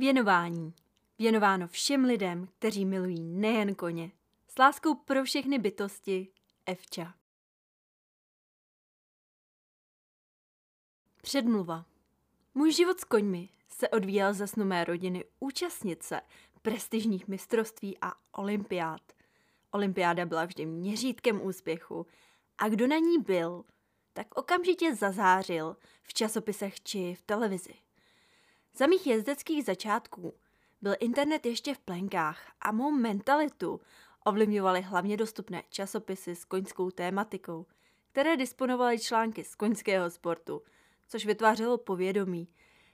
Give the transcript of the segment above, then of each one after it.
Věnování. Věnováno všem lidem, kteří milují nejen koně. S láskou pro všechny bytosti. Evča. Předmluva. Můj život s koňmi se odvíjel ze snu mé rodiny účastnice prestižních mistrovství a olympiád. Olympiáda byla vždy měřítkem úspěchu a kdo na ní byl, tak okamžitě zazářil v časopisech či v televizi. Za mých jezdeckých začátků byl internet ještě v plenkách a mou mentalitu ovlivňovaly hlavně dostupné časopisy s koňskou tématikou, které disponovaly články z koňského sportu, což vytvářelo povědomí,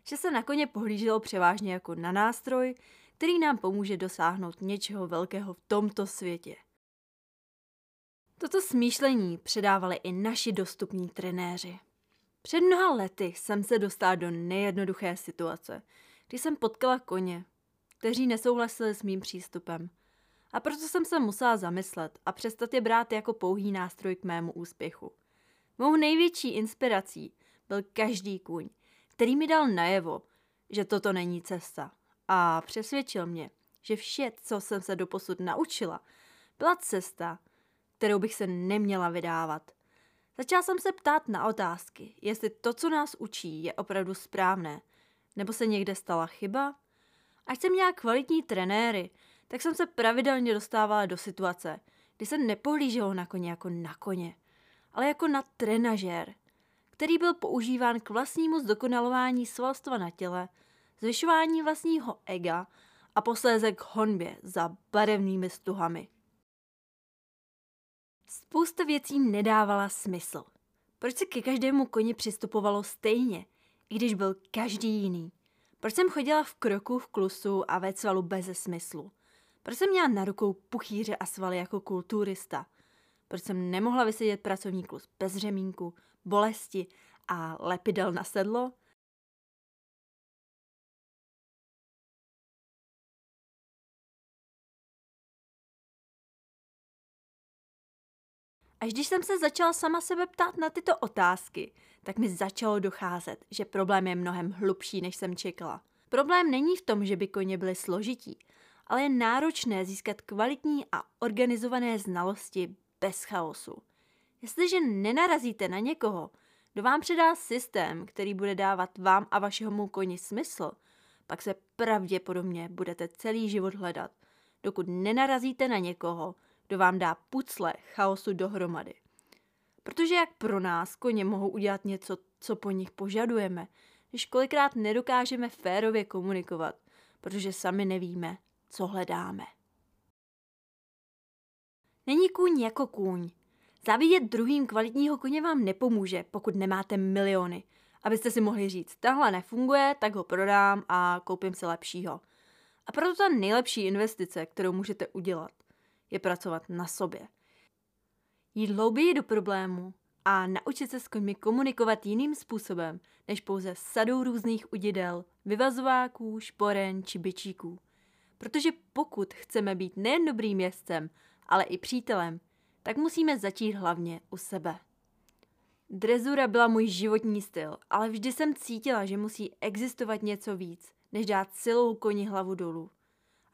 že se na koně pohlíželo převážně jako na nástroj, který nám pomůže dosáhnout něčeho velkého v tomto světě. Toto smýšlení předávali i naši dostupní trenéři. Před mnoha lety jsem se dostala do nejednoduché situace, kdy jsem potkala koně, kteří nesouhlasili s mým přístupem. A proto jsem se musela zamyslet a přestat je brát jako pouhý nástroj k mému úspěchu. Mou největší inspirací byl každý kůň, který mi dal najevo, že toto není cesta a přesvědčil mě, že vše, co jsem se doposud naučila, byla cesta, kterou bych se neměla vydávat. Začala jsem se ptát na otázky, jestli to, co nás učí, je opravdu správné, nebo se někde stala chyba. Ať jsem měla kvalitní trenéry, tak jsem se pravidelně dostávala do situace, kdy se nepohlíželo na koně jako na koně, ale jako na trenažér, který byl používán k vlastnímu zdokonalování svalstva na těle, zvyšování vlastního ega a posléze k honbě za barevnými stuhami. Spousta věcí nedávala smysl. Proč se ke každému koni přistupovalo stejně, i když byl každý jiný? Proč jsem chodila v kroku, v klusu a ve svalu bez smyslu? Proč jsem měla na rukou puchýře a svaly jako kulturista? Proč jsem nemohla vysedět pracovní klus bez řemínku, bolesti a lepidel na sedlo? Až když jsem se začala sama sebe ptát na tyto otázky, tak mi začalo docházet, že problém je mnohem hlubší, než jsem čekala. Problém není v tom, že by koně byly složití, ale je náročné získat kvalitní a organizované znalosti bez chaosu. Jestliže nenarazíte na někoho, kdo vám předá systém, který bude dávat vám a vašemu koni smysl, pak se pravděpodobně budete celý život hledat, dokud nenarazíte na někoho, kdo vám dá pucle chaosu dohromady. Protože jak pro nás koně mohou udělat něco, co po nich požadujeme, když kolikrát nedokážeme férově komunikovat, protože sami nevíme, co hledáme. Není kůň jako kůň. Závidět druhým kvalitního koně vám nepomůže, pokud nemáte miliony. Abyste si mohli říct, tahle nefunguje, tak ho prodám a koupím si lepšího. A proto ta nejlepší investice, kterou můžete udělat, je pracovat na sobě. Jít hlouběji do problému a naučit se s koňmi komunikovat jiným způsobem, než pouze sadou různých udidel, vyvazováků, šporen či byčíků. Protože pokud chceme být nejen dobrým jezdcem, ale i přítelem, tak musíme začít hlavně u sebe. Drezura byla můj životní styl, ale vždy jsem cítila, že musí existovat něco víc, než dát celou koni hlavu dolů.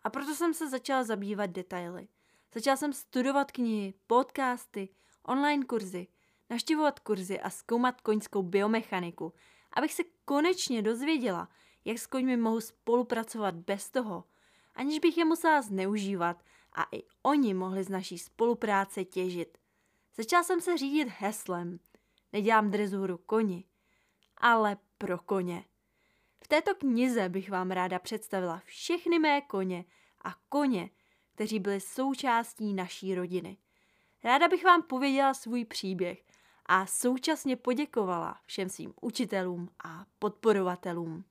A proto jsem se začala zabývat detaily – Začala jsem studovat knihy, podcasty, online kurzy, naštěvovat kurzy a zkoumat koňskou biomechaniku, abych se konečně dozvěděla, jak s koňmi mohu spolupracovat bez toho, aniž bych je musela zneužívat a i oni mohli z naší spolupráce těžit. Začala jsem se řídit heslem. Nedělám drezuru koni, ale pro koně. V této knize bych vám ráda představila všechny mé koně a koně, kteří byli součástí naší rodiny. Ráda bych vám pověděla svůj příběh a současně poděkovala všem svým učitelům a podporovatelům.